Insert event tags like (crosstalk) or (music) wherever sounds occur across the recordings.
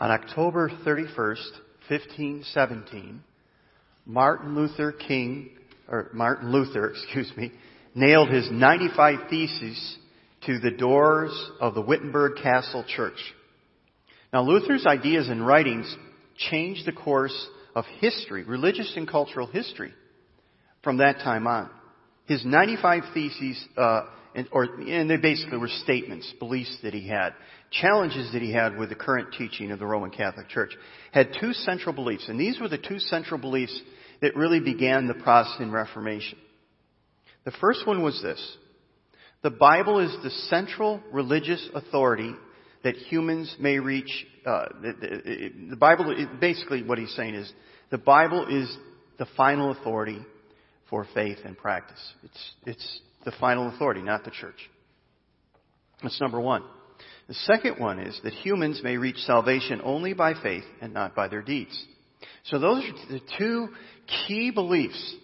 On October 31st, 1517, Martin Luther King, or Martin Luther, (laughs) excuse me, nailed his 95 Theses to the doors of the Wittenberg Castle Church. Now Luther's ideas and writings changed the course of history, religious and cultural history, from that time on. His 95 Theses, uh, and, or, and they basically were statements, beliefs that he had, challenges that he had with the current teaching of the Roman Catholic Church, had two central beliefs, and these were the two central beliefs that really began the Protestant Reformation. The first one was this. The Bible is the central religious authority that humans may reach. Uh, the, the Bible, basically what he's saying is, the Bible is the final authority for faith and practice. It's, it's the final authority, not the church. That's number one. The second one is that humans may reach salvation only by faith and not by their deeds. So those are the two key beliefs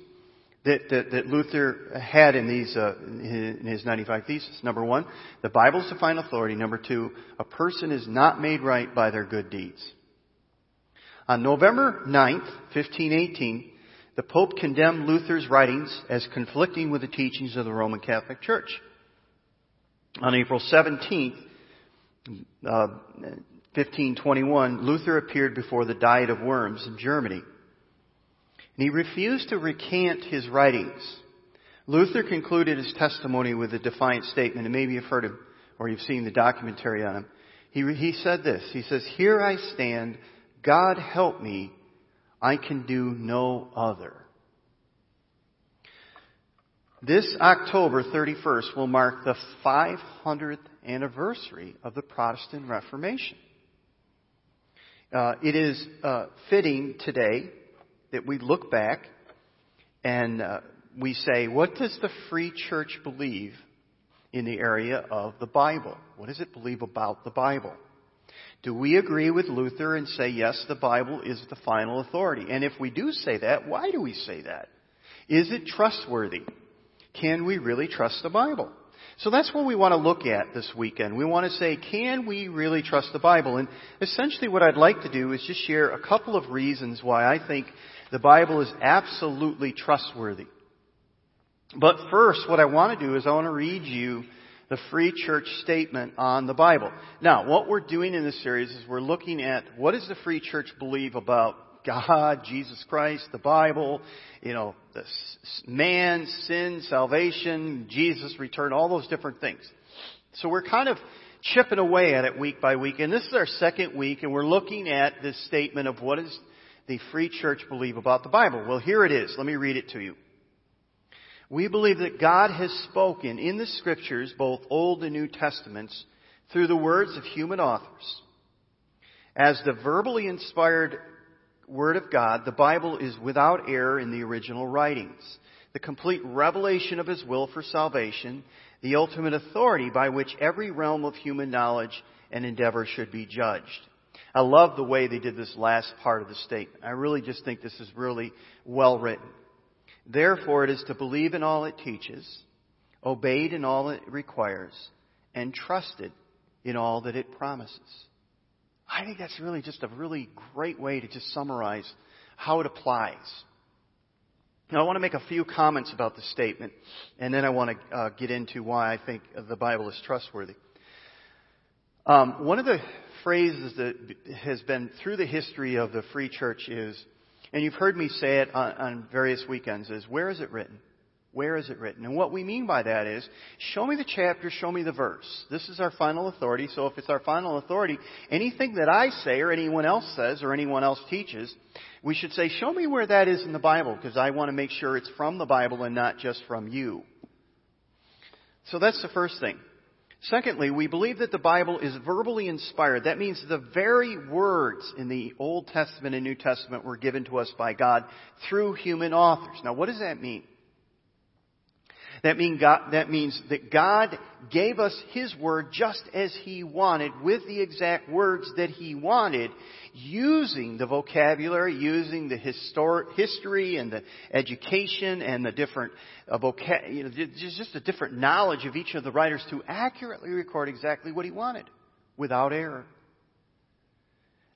that, that, that Luther had in these uh, in his 95 theses. Number one, the Bible is the final authority. Number two, a person is not made right by their good deeds. On November 9th, 1518, the Pope condemned Luther's writings as conflicting with the teachings of the Roman Catholic Church. On April 17th, uh, 1521, Luther appeared before the Diet of Worms in Germany. And he refused to recant his writings. Luther concluded his testimony with a defiant statement, and maybe you've heard him or you've seen the documentary on him. He, he said this. He says, Here I stand. God help me. I can do no other. This October 31st will mark the 500th anniversary of the Protestant Reformation. Uh, it is uh, fitting today that we look back and uh, we say, what does the Free Church believe in the area of the Bible? What does it believe about the Bible? Do we agree with Luther and say, yes, the Bible is the final authority? And if we do say that, why do we say that? Is it trustworthy? Can we really trust the Bible? So that's what we want to look at this weekend. We want to say, can we really trust the Bible? And essentially what I'd like to do is just share a couple of reasons why I think the Bible is absolutely trustworthy. But first, what I want to do is I want to read you the Free Church statement on the Bible. Now, what we're doing in this series is we're looking at what does the Free Church believe about God, Jesus Christ, the Bible, you know, man, sin, salvation, Jesus' return, all those different things. So we're kind of chipping away at it week by week, and this is our second week, and we're looking at this statement of what does the Free Church believe about the Bible. Well, here it is. Let me read it to you. We believe that God has spoken in the scriptures, both Old and New Testaments, through the words of human authors. As the verbally inspired Word of God, the Bible is without error in the original writings. The complete revelation of His will for salvation, the ultimate authority by which every realm of human knowledge and endeavor should be judged. I love the way they did this last part of the statement. I really just think this is really well written. Therefore, it is to believe in all it teaches, obeyed in all it requires, and trusted in all that it promises. I think that's really just a really great way to just summarize how it applies. Now, I want to make a few comments about the statement, and then I want to uh, get into why I think the Bible is trustworthy. Um, one of the phrases that has been through the history of the free church is and you've heard me say it on, on various weekends, is where is it written? Where is it written? And what we mean by that is, show me the chapter, show me the verse. This is our final authority, so if it's our final authority, anything that I say or anyone else says or anyone else teaches, we should say, show me where that is in the Bible, because I want to make sure it's from the Bible and not just from you. So that's the first thing. Secondly, we believe that the Bible is verbally inspired. That means the very words in the Old Testament and New Testament were given to us by God through human authors. Now, what does that mean? That, mean God, that means that God gave us His Word just as He wanted, with the exact words that He wanted, using the vocabulary, using the histor- history and the education and the different uh, vocab- you know, just a different knowledge of each of the writers to accurately record exactly what He wanted, without error.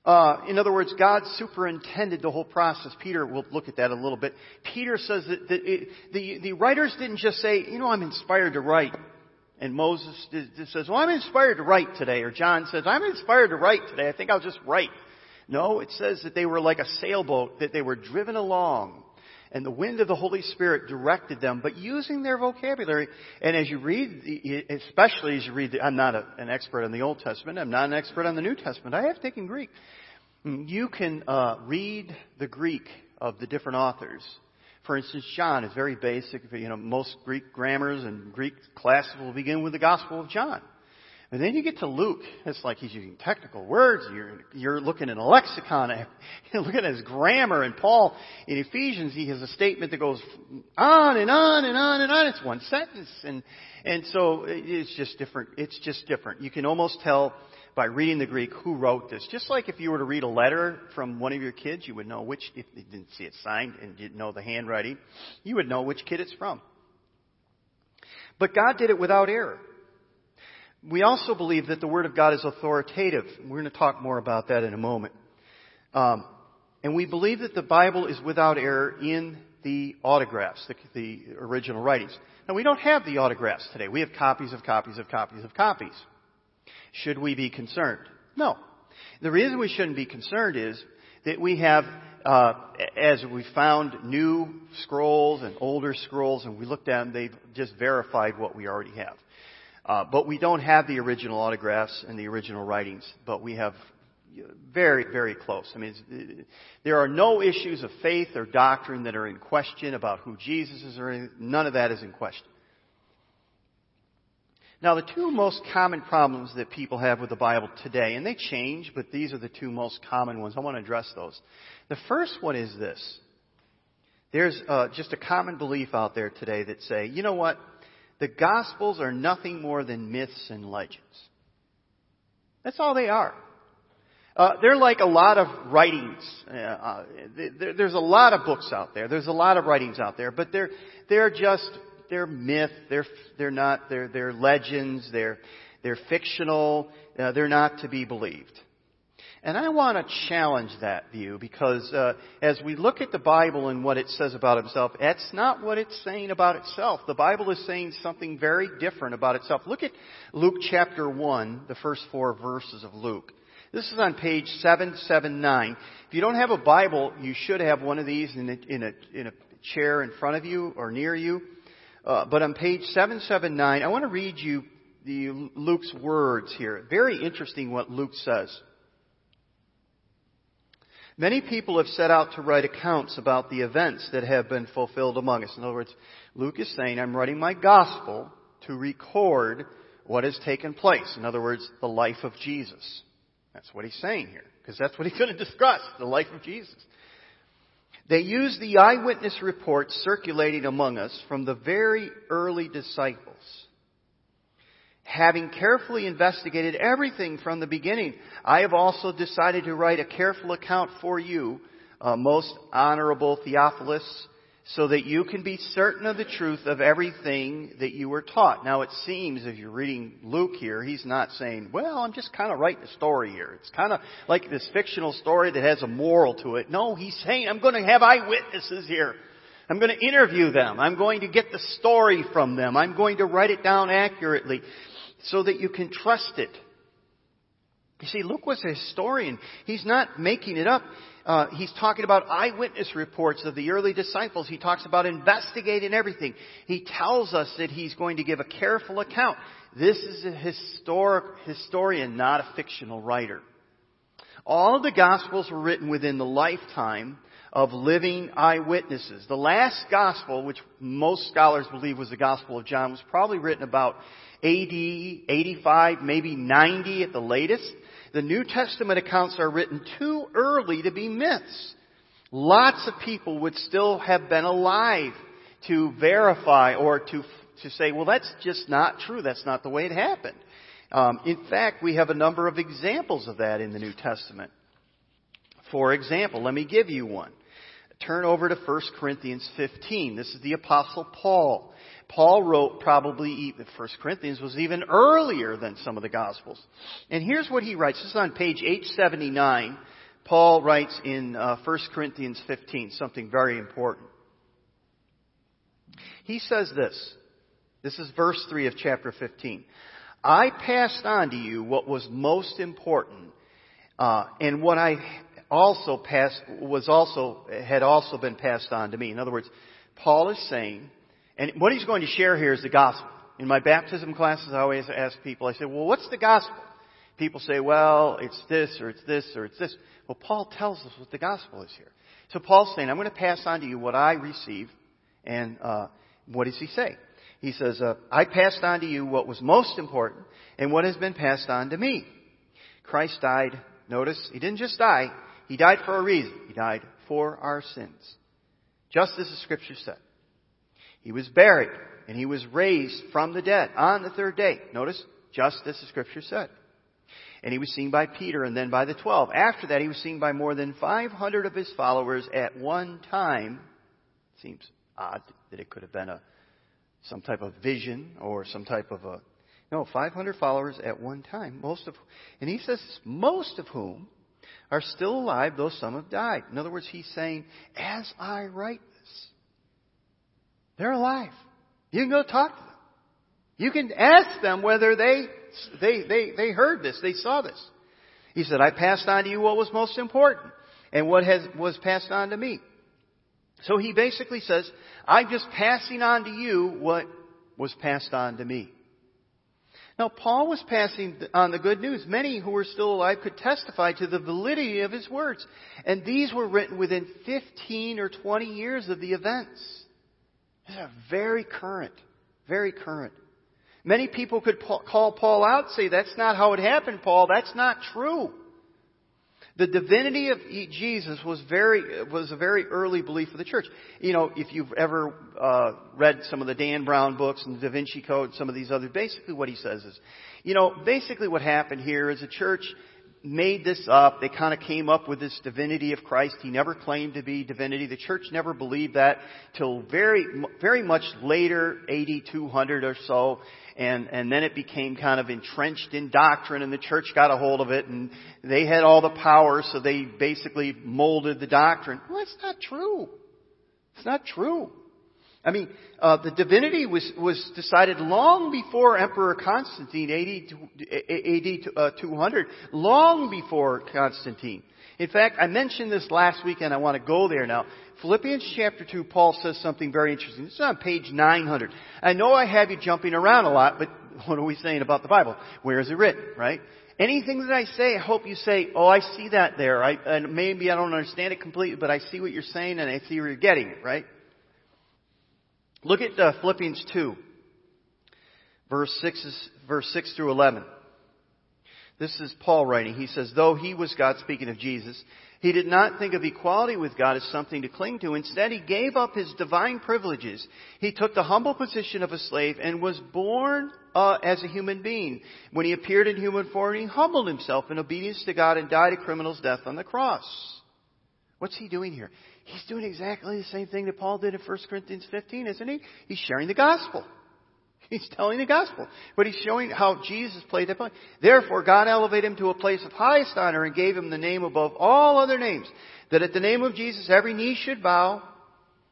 Uh, in other words, God superintended the whole process. Peter will look at that a little bit. Peter says that, it, the, the writers didn't just say, you know, I'm inspired to write. And Moses says, well, I'm inspired to write today. Or John says, I'm inspired to write today. I think I'll just write. No, it says that they were like a sailboat, that they were driven along. And the wind of the Holy Spirit directed them, but using their vocabulary. And as you read, especially as you read, I'm not a, an expert on the Old Testament. I'm not an expert on the New Testament. I have taken Greek. You can uh, read the Greek of the different authors for instance, John is very basic. You know, most Greek grammars and Greek classes will begin with the Gospel of John. And then you get to Luke, it's like he's using technical words. You're, you're looking at a lexicon. (laughs) You're looking at his grammar. And Paul, in Ephesians, he has a statement that goes on and on and on and on. It's one sentence. And, and so it's just different. It's just different. You can almost tell by reading the Greek who wrote this. Just like if you were to read a letter from one of your kids, you would know which, if you didn't see it signed and didn't know the handwriting, you would know which kid it's from. But God did it without error. We also believe that the Word of God is authoritative. We're going to talk more about that in a moment. Um, and we believe that the Bible is without error in the autographs, the, the original writings. Now, we don't have the autographs today. We have copies of copies of copies of copies. Should we be concerned? No. The reason we shouldn't be concerned is that we have, uh, as we found new scrolls and older scrolls, and we looked at them, they've just verified what we already have. Uh, but we don't have the original autographs and the original writings, but we have very, very close. I mean, there are no issues of faith or doctrine that are in question about who Jesus is or anything. None of that is in question. Now, the two most common problems that people have with the Bible today, and they change, but these are the two most common ones. I want to address those. The first one is this. There's uh, just a common belief out there today that say, you know what? The Gospels are nothing more than myths and legends. That's all they are. Uh, they're like a lot of writings. Uh, uh there, there's a lot of books out there. There's a lot of writings out there, but they're they're just they're myth. They're they're not. They're they're legends. They're they're fictional. Uh, they're not to be believed. And I want to challenge that view because uh, as we look at the Bible and what it says about itself, that's not what it's saying about itself. The Bible is saying something very different about itself. Look at Luke chapter 1, the first four verses of Luke. This is on page 779. If you don't have a Bible, you should have one of these in a, in a, in a chair in front of you or near you. Uh, but on page 779, I want to read you the Luke's words here. Very interesting what Luke says. Many people have set out to write accounts about the events that have been fulfilled among us. In other words, Luke is saying, I'm writing my gospel to record what has taken place. In other words, the life of Jesus. That's what he's saying here, because that's what he's going to discuss, the life of Jesus. They use the eyewitness reports circulating among us from the very early disciples. Having carefully investigated everything from the beginning, I have also decided to write a careful account for you, uh, most honorable Theophilus, so that you can be certain of the truth of everything that you were taught. Now it seems, if you're reading Luke here, he's not saying, well, I'm just kind of writing a story here. It's kind of like this fictional story that has a moral to it. No, he's saying, I'm going to have eyewitnesses here. I'm going to interview them. I'm going to get the story from them. I'm going to write it down accurately so that you can trust it. You see, Luke was a historian. He's not making it up. Uh, he's talking about eyewitness reports of the early disciples. He talks about investigating everything. He tells us that he's going to give a careful account. This is a historic historian, not a fictional writer. All of the Gospels were written within the lifetime of living eyewitnesses. The last Gospel, which most scholars believe was the Gospel of John, was probably written about AD 85, maybe 90 at the latest the New Testament accounts are written too early to be myths. Lots of people would still have been alive to verify or to, to say, well, that's just not true. That's not the way it happened. Um, in fact, we have a number of examples of that in the New Testament. For example, let me give you one. Turn over to 1 Corinthians 15. This is the Apostle Paul. Paul wrote probably, the First Corinthians was even earlier than some of the Gospels. And here's what he writes. This is on page 879 Paul writes in uh, 1 Corinthians 15 something very important. He says this. This is verse 3 of chapter 15. I passed on to you what was most important, uh, and what I also passed was also had also been passed on to me. In other words, Paul is saying, and what he's going to share here is the gospel. In my baptism classes, I always ask people, I say, well, what's the gospel? People say, well, it's this, or it's this, or it's this. Well, Paul tells us what the gospel is here. So Paul's saying, I'm going to pass on to you what I receive, and uh, what does he say? He says, uh, I passed on to you what was most important and what has been passed on to me. Christ died, notice, he didn't just die, he died for a reason. He died for our sins. Just as the scripture said. He was buried and he was raised from the dead on the third day. Notice, just as the scripture said. And he was seen by Peter and then by the twelve. After that, he was seen by more than 500 of his followers at one time. Seems odd that it could have been a some type of vision or some type of a no 500 followers at one time most of and he says most of whom are still alive though some have died. In other words he's saying as i write this they're alive. You can go talk to them. You can ask them whether they they they, they heard this they saw this. He said i passed on to you what was most important and what has was passed on to me. So he basically says, I'm just passing on to you what was passed on to me. Now, Paul was passing on the good news. Many who were still alive could testify to the validity of his words. And these were written within 15 or 20 years of the events. These are very current. Very current. Many people could call Paul out say, that's not how it happened, Paul. That's not true. The divinity of Jesus was very was a very early belief of the church. You know, if you've ever uh, read some of the Dan Brown books and the Da Vinci Code, some of these other, basically what he says is, you know, basically what happened here is the church made this up. They kind of came up with this divinity of Christ. He never claimed to be divinity. The church never believed that till very, very much later, AD 200 or so and, and then it became kind of entrenched in doctrine and the church got a hold of it and they had all the power so they basically molded the doctrine. Well, that's not true. It's not true. I mean, uh, the divinity was, was decided long before Emperor Constantine, AD, AD uh, 200, long before Constantine. In fact, I mentioned this last week and I want to go there now. Philippians chapter 2, Paul says something very interesting. This is on page 900. I know I have you jumping around a lot, but (laughs) what are we saying about the Bible? Where is it written, right? Anything that I say, I hope you say, oh, I see that there. I, and maybe I don't understand it completely, but I see what you're saying and I see where you're getting it, right? Look at uh, Philippians 2, verse 6, verse 6 through 11. This is Paul writing. He says, though he was God, speaking of Jesus, he did not think of equality with God as something to cling to. Instead, he gave up his divine privileges. He took the humble position of a slave and was born uh, as a human being. When he appeared in human form, he humbled himself in obedience to God and died a criminal's death on the cross. What's he doing here? He's doing exactly the same thing that Paul did in 1 Corinthians 15, isn't he? He's sharing the gospel. (laughs) He's telling the gospel. But he's showing how Jesus played that part. Therefore, God elevated him to a place of highest honor and gave him the name above all other names. That at the name of Jesus every knee should bow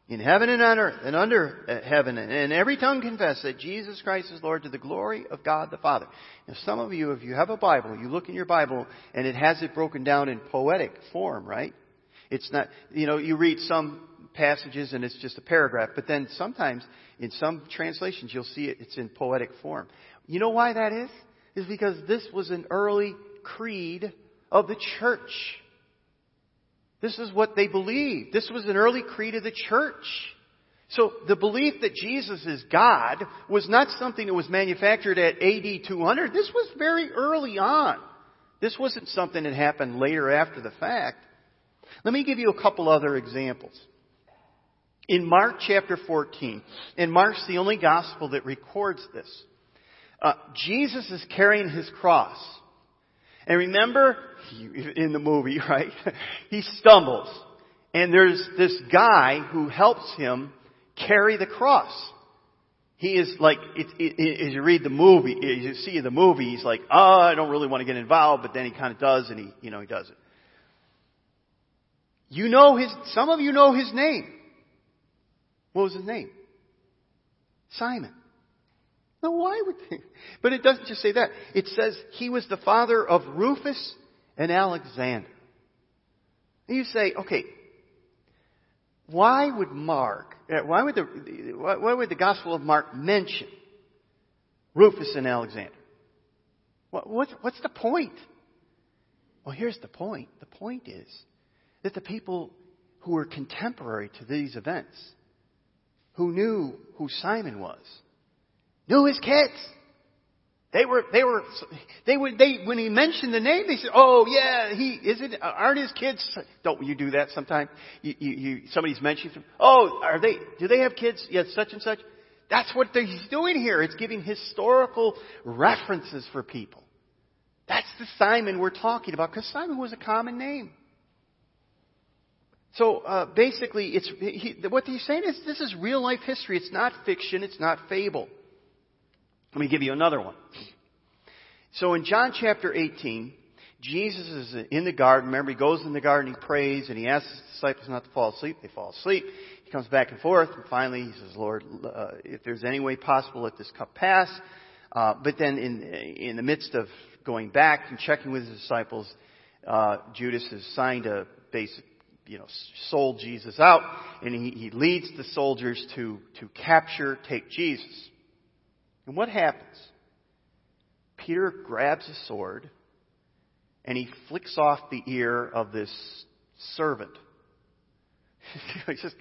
in heaven and on earth and under uh, heaven and every tongue confess that Jesus Christ is Lord to the glory of God the Father. Now some of you, if you have a Bible, you look in your Bible and it has it broken down in poetic form, right? It's not, you know, you read some passages and it's just a paragraph, but then sometimes in some translations you'll see it, it's in poetic form. You know why that is? Is because this was an early creed of the church. This is what they believed. This was an early creed of the church. So the belief that Jesus is God was not something that was manufactured at AD 200. This was very early on. This wasn't something that happened later after the fact. Let me give you a couple other examples. In Mark chapter 14, and Mark's the only gospel that records this, uh, Jesus is carrying his cross. And remember, in the movie, (laughs) right? he stumbles. And there's this guy who helps him carry the cross. He is like, it, it, as you read the movie, as you see the movie, he's like, oh, I don't really want to get involved, but then he kind of does, and he, you know, he does it. You know his, some of you know his name. What was his name? Simon. Now why would they? But it doesn't just say that. It says he was the father of Rufus and Alexander. And you say, okay, why would Mark, uh, why would the, why would the Gospel of Mark mention Rufus and Alexander? What, what's the point? Well, here's the point. The point is that the people who were contemporary to these events, who knew who Simon was, knew his kids. They were, they were, they would, they, when he mentioned the name, they said, oh yeah, he, is it, aren't his kids, don't you do that sometimes? You, you, you somebody's mentioning, oh, are they, do they have kids? Yes, such and such. That's what he's doing here. It's giving historical references for people. That's the Simon we're talking about, because Simon was a common name. So uh, basically, it's he, what he's saying is this is real life history. It's not fiction. It's not fable. Let me give you another one. So in John chapter 18, Jesus is in the garden. Remember, he goes in the garden, he prays, and he asks his disciples not to fall asleep. They fall asleep. He comes back and forth, and finally he says, Lord, uh, if there's any way possible, let this cup pass. Uh, but then in, in the midst of going back and checking with his disciples, uh, Judas has signed a basic, you know, sold Jesus out, and he, he leads the soldiers to, to capture, take Jesus. And what happens? Peter grabs a sword and he flicks off the ear of this servant. (laughs) He's just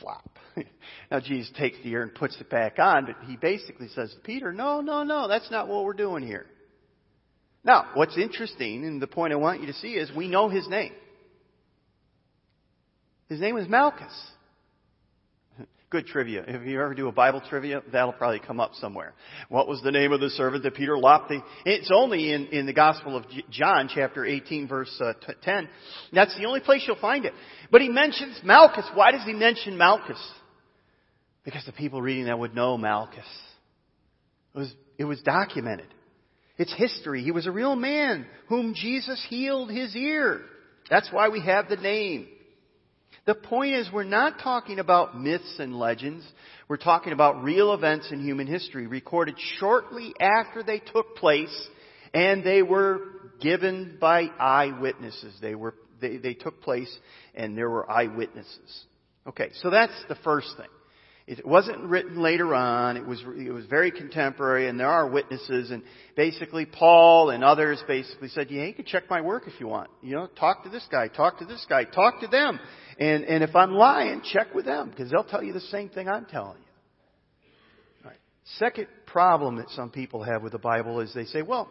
flop. (laughs) now Jesus takes the ear and puts it back on, but he basically says to Peter, no, no, no, that's not what we're doing here. Now, what's interesting, and the point I want you to see is we know his name. His name was Malchus. (laughs) Good trivia. If you ever do a Bible trivia, that'll probably come up somewhere. What was the name of the servant that Peter lopped the... It's only in, in the Gospel of John, chapter 18, verse uh, 10. That's the only place you'll find it. But he mentions Malchus. Why does he mention Malchus? Because the people reading that would know Malchus. It was, it was documented. It's history. He was a real man whom Jesus healed his ear. That's why we have the name. The point is, we're not talking about myths and legends. We're talking about real events in human history recorded shortly after they took place and they were given by eyewitnesses. They were, they, they took place and there were eyewitnesses. Okay, so that's the first thing. It wasn't written later on. It was, it was very contemporary and there are witnesses and basically Paul and others basically said, yeah, you can check my work if you want. You know, talk to this guy, talk to this guy, talk to them. And, and if I'm lying, check with them because they'll tell you the same thing I'm telling you. All right. Second problem that some people have with the Bible is they say, well,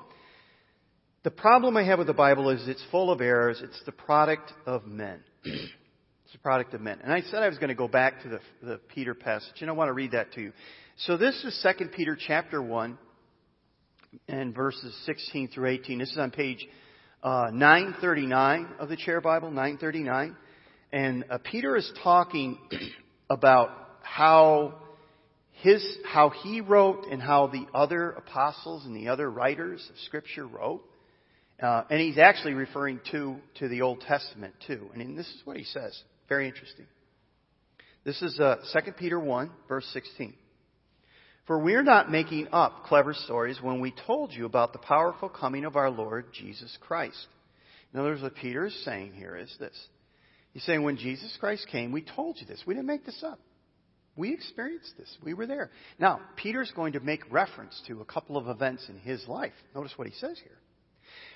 the problem I have with the Bible is it's full of errors. It's the product of men. It's the product of men. And I said I was going to go back to the, the Peter passage, and I want to read that to you. So this is 2 Peter chapter 1 and verses 16 through 18. This is on page uh, 939 of the Chair Bible, 939. And uh, Peter is talking (clears throat) about how his, how he wrote and how the other apostles and the other writers of Scripture wrote. Uh, and he's actually referring to, to the Old Testament too. And this is what he says. Very interesting. This is uh, 2 Peter 1, verse 16. For we're not making up clever stories when we told you about the powerful coming of our Lord Jesus Christ. In other words, what Peter is saying here is this. He's saying when Jesus Christ came, we told you this. We didn't make this up. We experienced this. We were there. Now, Peter's going to make reference to a couple of events in his life. Notice what he says here.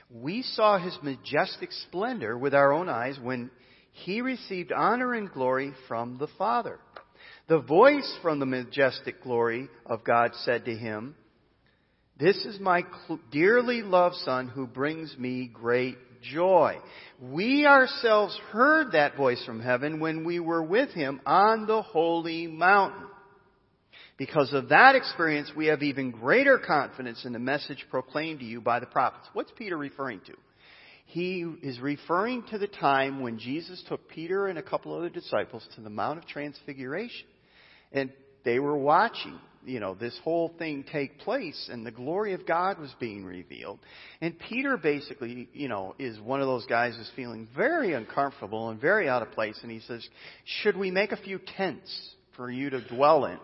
We saw his majestic splendor with our own eyes when he received honor and glory from the Father. The voice from the majestic glory of God said to him, This is my dearly loved Son who brings me great joy. We ourselves heard that voice from heaven when we were with him on the holy mountain. Because of that experience, we have even greater confidence in the message proclaimed to you by the prophets. What's Peter referring to? he is referring to the time when Jesus took Peter and a couple other disciples to the Mount of Transfiguration. And they were watching you know, this whole thing take place and the glory of God was being revealed. And Peter basically, you know, is one of those guys who's feeling very uncomfortable and very out of place. And he says, should we make a few tents for you to dwell in?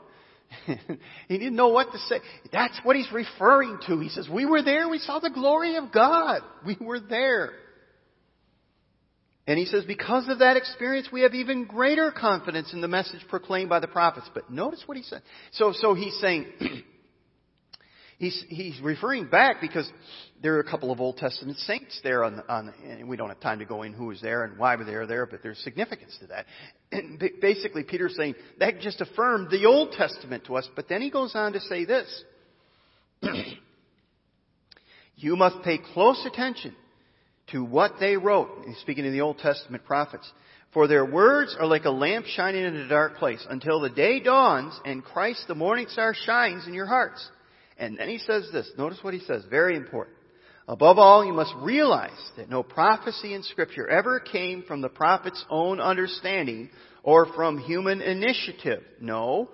(laughs) he didn't know what to say. That's what he's referring to. He says, we were there. We saw the glory of God. We were there. And he says, because of that experience, we have even greater confidence in the message proclaimed by the prophets. But notice what he said. So, so he's saying, (clears throat) he's, he's referring back because there are a couple of Old Testament saints there on, on, and we don't have time to go in who was there and why were they there, but there's significance to that. (clears throat) And basically, Peter's saying that just affirmed the Old Testament to us, but then he goes on to say this. (clears throat) you must pay close attention to what they wrote. Speaking of the Old Testament prophets. For their words are like a lamp shining in a dark place until the day dawns and Christ, the morning star, shines in your hearts. And then he says this. Notice what he says. Very important. Above all, you must realize that no prophecy in scripture ever came from the prophet's own understanding or from human initiative. No.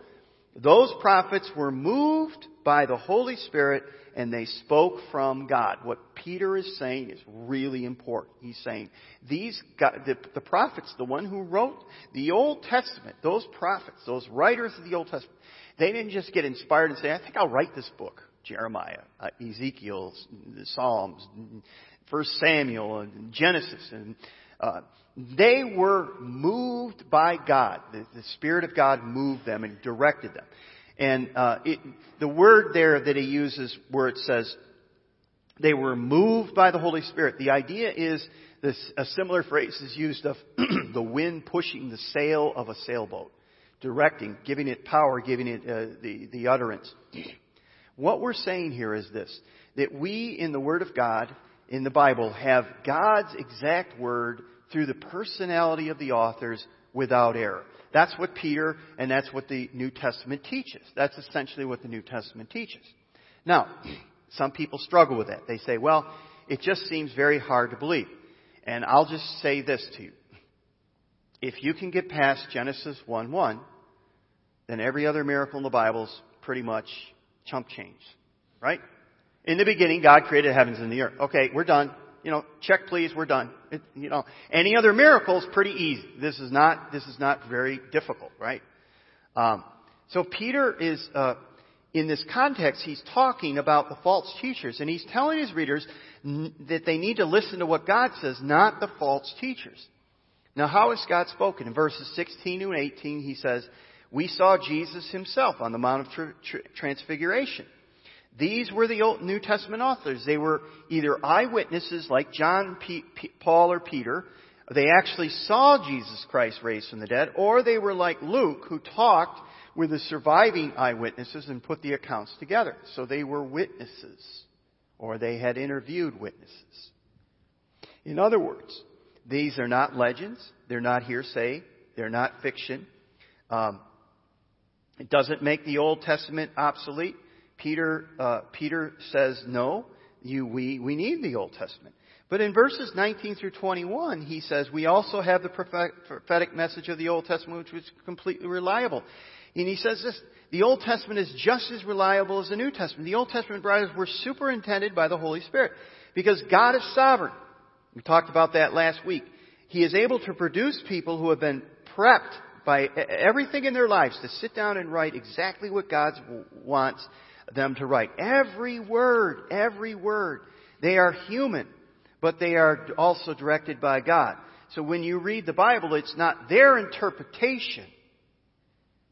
Those prophets were moved by the Holy Spirit and they spoke from God. What Peter is saying is really important. He's saying these the, the prophets, the one who wrote the Old Testament, those prophets, those writers of the Old Testament, they didn't just get inspired and say, "I think I'll write this book." Jeremiah, uh, Ezekiel, the Psalms, First Samuel, and Genesis, and uh, they were moved by God. The, the, Spirit of God moved them and directed them. And uh, it, the word there that he uses, where it says they were moved by the Holy Spirit, the idea is this, a similar phrase is used of (clears throat) the wind pushing the sail of a sailboat, directing, giving it power, giving it uh, the, the utterance. (clears throat) What we're saying here is this, that we in the Word of God, in the Bible, have God's exact Word through the personality of the authors without error. That's what Peter and that's what the New Testament teaches. That's essentially what the New Testament teaches. Now, some people struggle with that. They say, well, it just seems very hard to believe. And I'll just say this to you. If you can get past Genesis 1 1, then every other miracle in the Bible is pretty much chump change. Right? In the beginning, God created heavens and the earth. Okay, we're done you know, check please, we're done. It, you know, any other miracles, pretty easy. This is not, this is not very difficult, right? Um, so Peter is, uh, in this context, he's talking about the false teachers, and he's telling his readers n- that they need to listen to what God says, not the false teachers. Now, how has God spoken? In verses 16 and 18, he says, We saw Jesus himself on the Mount of Transfiguration. These were the Old New Testament authors. They were either eyewitnesses like John, P, P, Paul, or Peter. They actually saw Jesus Christ raised from the dead, or they were like Luke, who talked with the surviving eyewitnesses and put the accounts together. So they were witnesses, or they had interviewed witnesses. In other words, these are not legends. They're not hearsay. They're not fiction. Um, it doesn't make the Old Testament obsolete. Peter, uh, Peter says, no, you, we, we need the Old Testament. But in verses 19 through 21, he says, we also have the prophetic message of the Old Testament, which was completely reliable. And he says this, the Old Testament is just as reliable as the New Testament. The Old Testament writers were superintended by the Holy Spirit because God is sovereign. We talked about that last week. He is able to produce people who have been prepped by everything in their lives to sit down and write exactly what God wants them to write. Every word, every word. They are human, but they are also directed by God. So when you read the Bible, it's not their interpretation.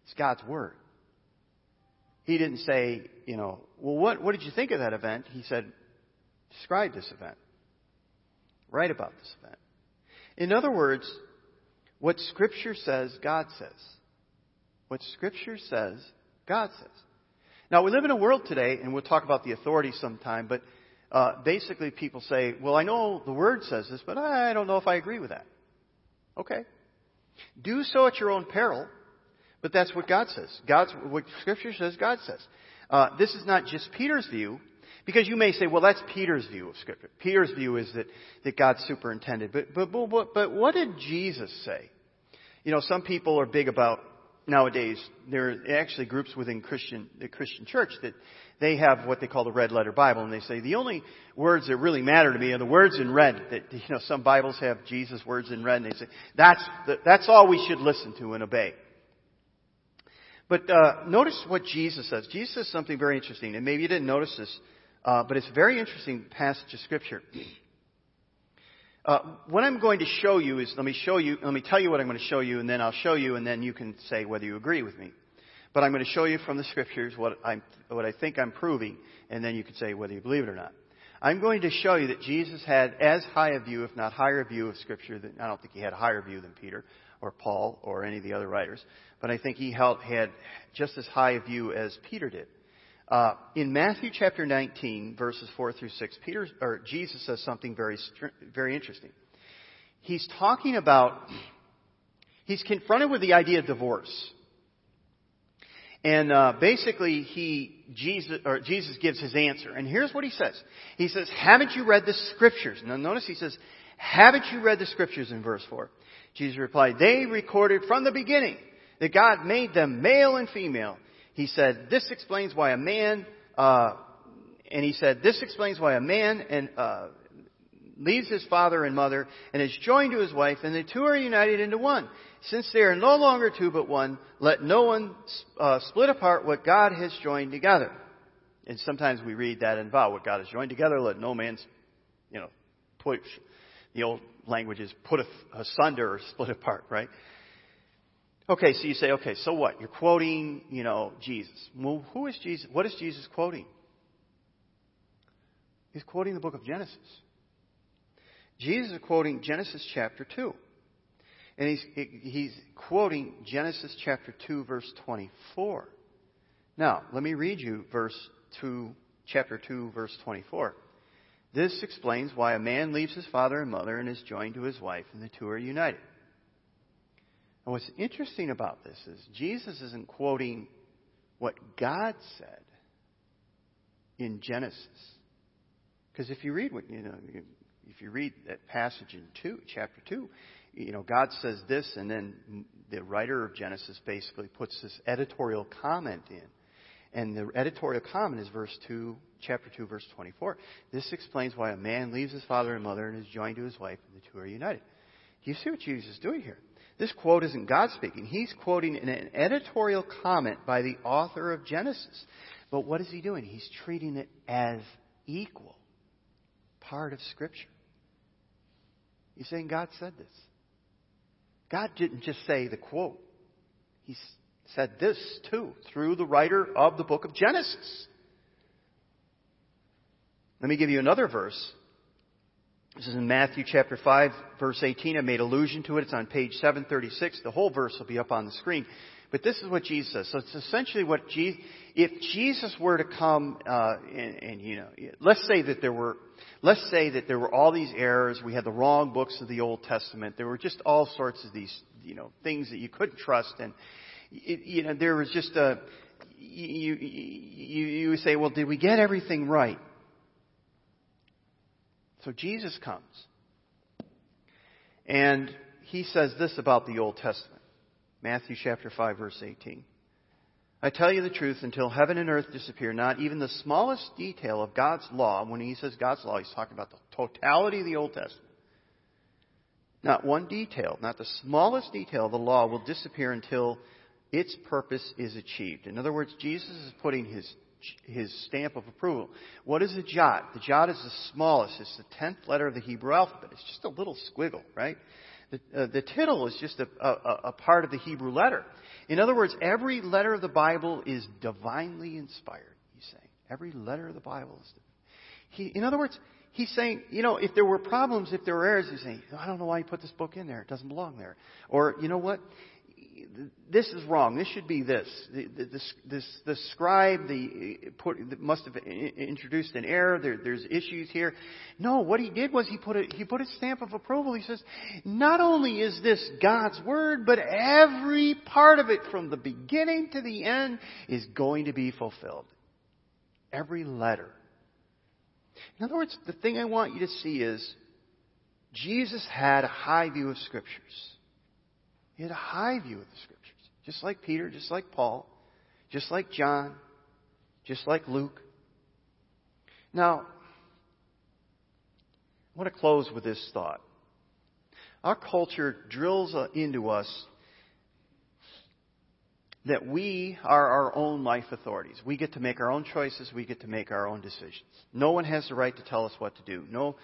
It's God's Word. He didn't say, you know, well, what, what did you think of that event? He said, describe this event. Write about this event. In other words, what Scripture says, God says. What Scripture says, God says. Now, we live in a world today, and we'll talk about the authority sometime, but uh, basically people say, well, I know the Word says this, but I don't know if I agree with that. Okay. Do so at your own peril, but that's what God says. God's, what Scripture says, God says. Uh, this is not just Peter's view, because you may say, well, that's Peter's view of Scripture. Peter's view is that, that God's superintended. But, but, but, but what did Jesus say? You know, some people are big about nowadays there are actually groups within Christian the Christian church that they have what they call the red letter Bible, and they say the only words that really matter to me are the words in red. That (laughs) you know, some Bibles have Jesus words in red, and they say that's the, that's all we should listen to and obey. But uh, notice what Jesus says. Jesus says something very interesting, and maybe you didn't notice this, uh, but it's a very interesting passage of Scripture. (clears throat) Uh, what I'm going to show you is, let me show you, let me tell you what I'm going to show you, and then I'll show you, and then you can say whether you agree with me. But I'm going to show you from the (laughs) Scriptures what, I'm, what I think I'm proving, and then you can say whether you believe it or not. I'm going to show you that Jesus had as high a view, if not higher view of Scripture, than, I don't think he had a higher view than Peter or Paul or any of the other writers, but I think he held, had just as high a view as Peter did. Uh, in Matthew chapter 19, verses 4 through 6, Peter, or Jesus says something very, very interesting. He's talking about, he's confronted with the idea of divorce. And uh, basically, he Jesus or Jesus gives his answer, and here's what he says. He says, "Haven't you read the scriptures?" Now, notice he says, "Haven't you read the scriptures?" In verse four, Jesus replied, "They recorded from the beginning that God made them male and female." He said, "This explains why a man," uh, and he said, "This explains why a man and uh, leaves his father and mother and is joined to his wife, and the two are united into one." Since they are no longer two but one, let no one uh, split apart what God has joined together. And sometimes we read that in vow, what God has joined together, let no man, you know, put, the old language is put asunder or split apart, right? Okay, so you say, okay, so what? You're quoting, you know, Jesus. Well, who is Jesus? What is Jesus quoting? He's quoting the book of Genesis. Jesus is quoting Genesis chapter 2. And he's, he's quoting Genesis chapter 2, verse 24. Now, let me read you verse 2, chapter 2, verse 24. This explains why a man leaves his father and mother and is joined to his wife, and the two are united. And what's interesting about this is Jesus isn't quoting what God said in Genesis. Because if you read what you know, if you read that passage in two, chapter two, you know, God says this, and then the writer of Genesis basically puts this editorial comment in. And the editorial comment is verse 2, chapter 2, verse 24. This explains why a man leaves his father and mother and is joined to his wife, and the two are united. Do you see what Jesus is doing here? This quote isn't God speaking. He's quoting an editorial comment by the author of Genesis. But what is he doing? He's treating it as equal, part of Scripture. He's saying God said this. God didn't just say the quote. He said this too, through the writer of the book of Genesis. Let me give you another verse. This is in Matthew chapter 5, verse 18. I made allusion to it. It's on page 736. The whole verse will be up on the screen. But this is what Jesus says. So it's essentially what Jesus, if Jesus were to come, uh, and, and, you know, let's say that there were, let's say that there were all these errors. We had the wrong books of the Old Testament. There were just all sorts of these, you know, things that you couldn't trust, and it, you know, there was just a, you, you, you would say, well, did we get everything right? So Jesus comes, and he says this about the Old Testament. Matthew chapter 5 verse 18. I tell you the truth, until heaven and earth disappear, not even the smallest detail of God's law, when he says God's law, he's talking about the totality of the Old Testament. Not one detail, not the smallest detail of the law will disappear until its purpose is achieved. In other words, Jesus is putting his, his stamp of approval. What is a jot? The jot is the smallest. It's the tenth letter of the Hebrew alphabet. It's just a little squiggle, right? The, uh, the tittle is just a, a, a part of the Hebrew letter. In other words, every letter of the Bible is divinely inspired, he's saying. Every letter of the Bible is. He, in other words, he's saying, you know, if there were problems, if there were errors, he's saying, I don't know why you put this book in there. It doesn't belong there. Or, you know what? This is wrong. This should be this. This, this, the scribe the, put, must have introduced an error. There, there's issues here. No, what he did was he put a, he put a stamp of approval. He says, not only is this God's word, but every part of it from the beginning to the end is going to be fulfilled. Every letter. In other words, the thing I want you to see is Jesus had a high view of scriptures. He had a high view of the Scriptures. Just like Peter, just like Paul, just like John, just like Luke. Now, I want to close with this thought. Our culture drills uh, into us that we are our own life authorities. We get to make our own choices. We get to make our own decisions. No one has the right to tell us what to do. No,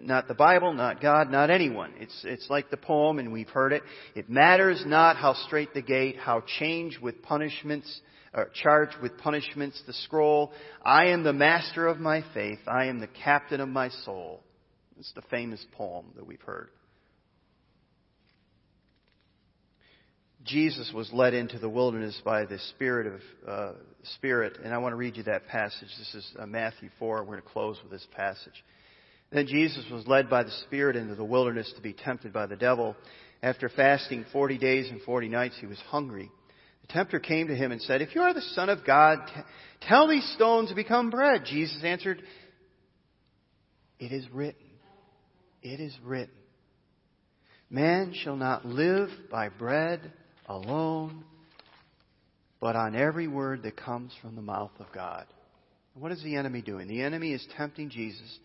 not the Bible, not God, not anyone. It's, it's like the poem, and we've heard it. It matters not how strait the gate, how change with punishments, or charged with punishments the scroll. I am the master of my faith. I am the captain of my soul. It's the famous poem that we've heard. Jesus was led into the wilderness by the Spirit of uh, Spirit, and I want to read you that passage. This is uh, Matthew 4. We're going to close with this passage. Then Jesus was led by the Spirit into the wilderness to be tempted by the devil. After fasting 40 days and 40 nights, he was hungry. The tempter came to him and said, If you are the Son of God, t- tell these stones to become bread. Jesus answered, It is written. It is written. Man shall not live by bread alone, but on every word that comes from the mouth of God. What is the enemy doing? The enemy is tempting Jesus,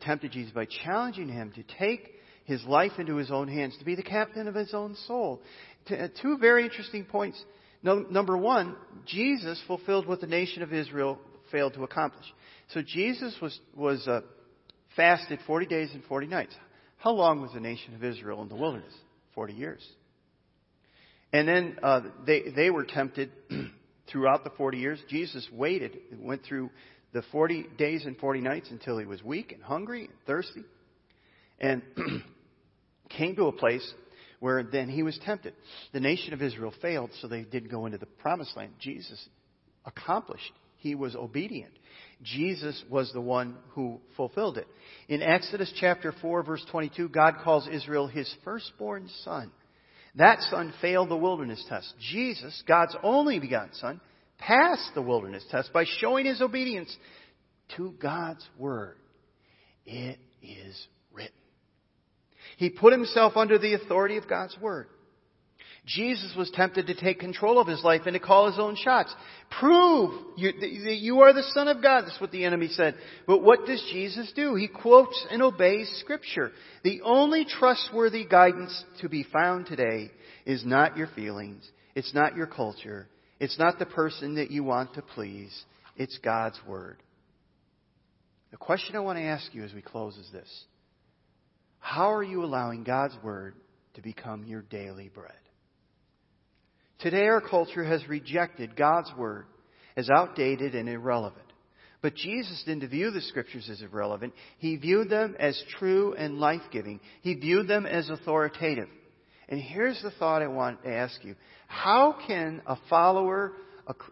tempted Jesus by challenging him to take his life into his own hands, to be the captain of his own soul. Uh, two very interesting points. number one, Jesus fulfilled what the nation of Israel failed to accomplish. So Jesus was was uh, fasted 40 days and 40 nights. How long was the nation of Israel in the wilderness? 40 years. And then uh, they, they were tempted (clears throat) throughout the 40 years. Jesus waited went through the 40 days and 40 nights until he was weak and hungry and thirsty. And (clears throat) came to a place where then he was tempted. The nation of Israel failed, so they didn't go into the promised land. Jesus accomplished. He was obedient. Jesus was the one who fulfilled it. In Exodus chapter 4 verse 22, God calls Israel his firstborn son. That son failed the wilderness test. Jesus, God's only begotten son, passed the wilderness test by showing his obedience to God's word. It is written. He put himself under the authority of God's word. Jesus was tempted to take control of his life and to call his own shots. Prove you, that you are the Son of God. That's what the enemy said. But what does Jesus do? He quotes and obeys Scripture. The only trustworthy guidance to be found today is not your feelings. It's not your culture. It's not the person that you want to please. It's God's Word. The question I want to ask you as we close is this. How are you allowing God's Word to become your daily bread? Today, our culture has rejected God's Word as outdated and irrelevant. But Jesus didn't view the Scriptures as irrelevant. He viewed them as true and life giving. He viewed them as authoritative. And here's the thought I want to ask you How can a follower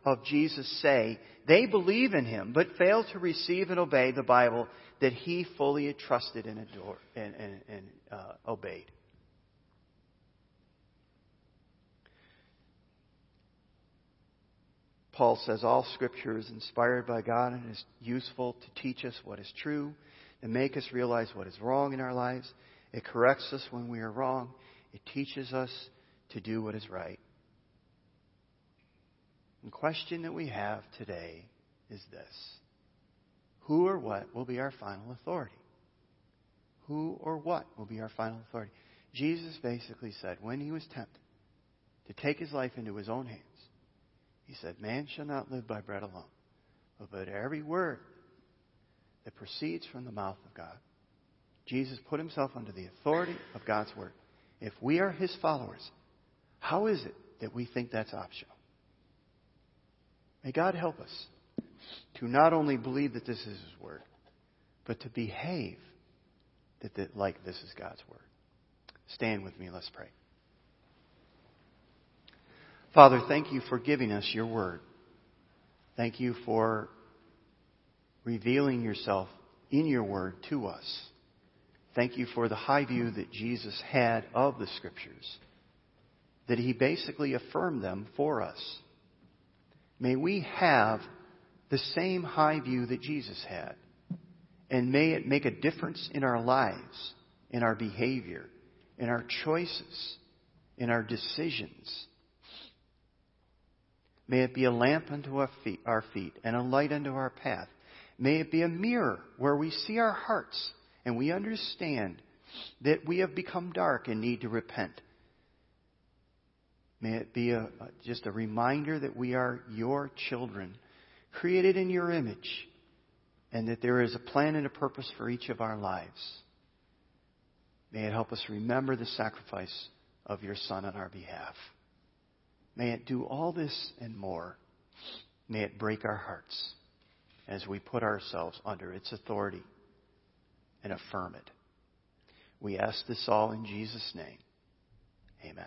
of Jesus say they believe in Him but fail to receive and obey the Bible that He fully trusted and, adored, and, and, and uh, obeyed? Paul says all scripture is inspired by God and is useful to teach us what is true, and make us realize what is wrong in our lives. It corrects us when we are wrong. It teaches us to do what is right. The question that we have today is this Who or what will be our final authority? Who or what will be our final authority? Jesus basically said when he was tempted to take his life into his own hands, he said, Man shall not live by bread alone, but by every word that proceeds from the mouth of God. Jesus put himself under the authority of God's word. If we are his followers, how is it that we think that's optional? May God help us to not only believe that this is his word, but to behave that, that like this is God's word. Stand with me, let's pray. Father, thank you for giving us your word. Thank you for revealing yourself in your word to us. Thank you for the high view that Jesus had of the scriptures, that he basically affirmed them for us. May we have the same high view that Jesus had, and may it make a difference in our lives, in our behavior, in our choices, in our decisions May it be a lamp unto our feet, our feet and a light unto our path. May it be a mirror where we see our hearts and we understand that we have become dark and need to repent. May it be a, just a reminder that we are your children, created in your image, and that there is a plan and a purpose for each of our lives. May it help us remember the sacrifice of your Son on our behalf. May it do all this and more. May it break our hearts as we put ourselves under its authority and affirm it. We ask this all in Jesus' name. Amen.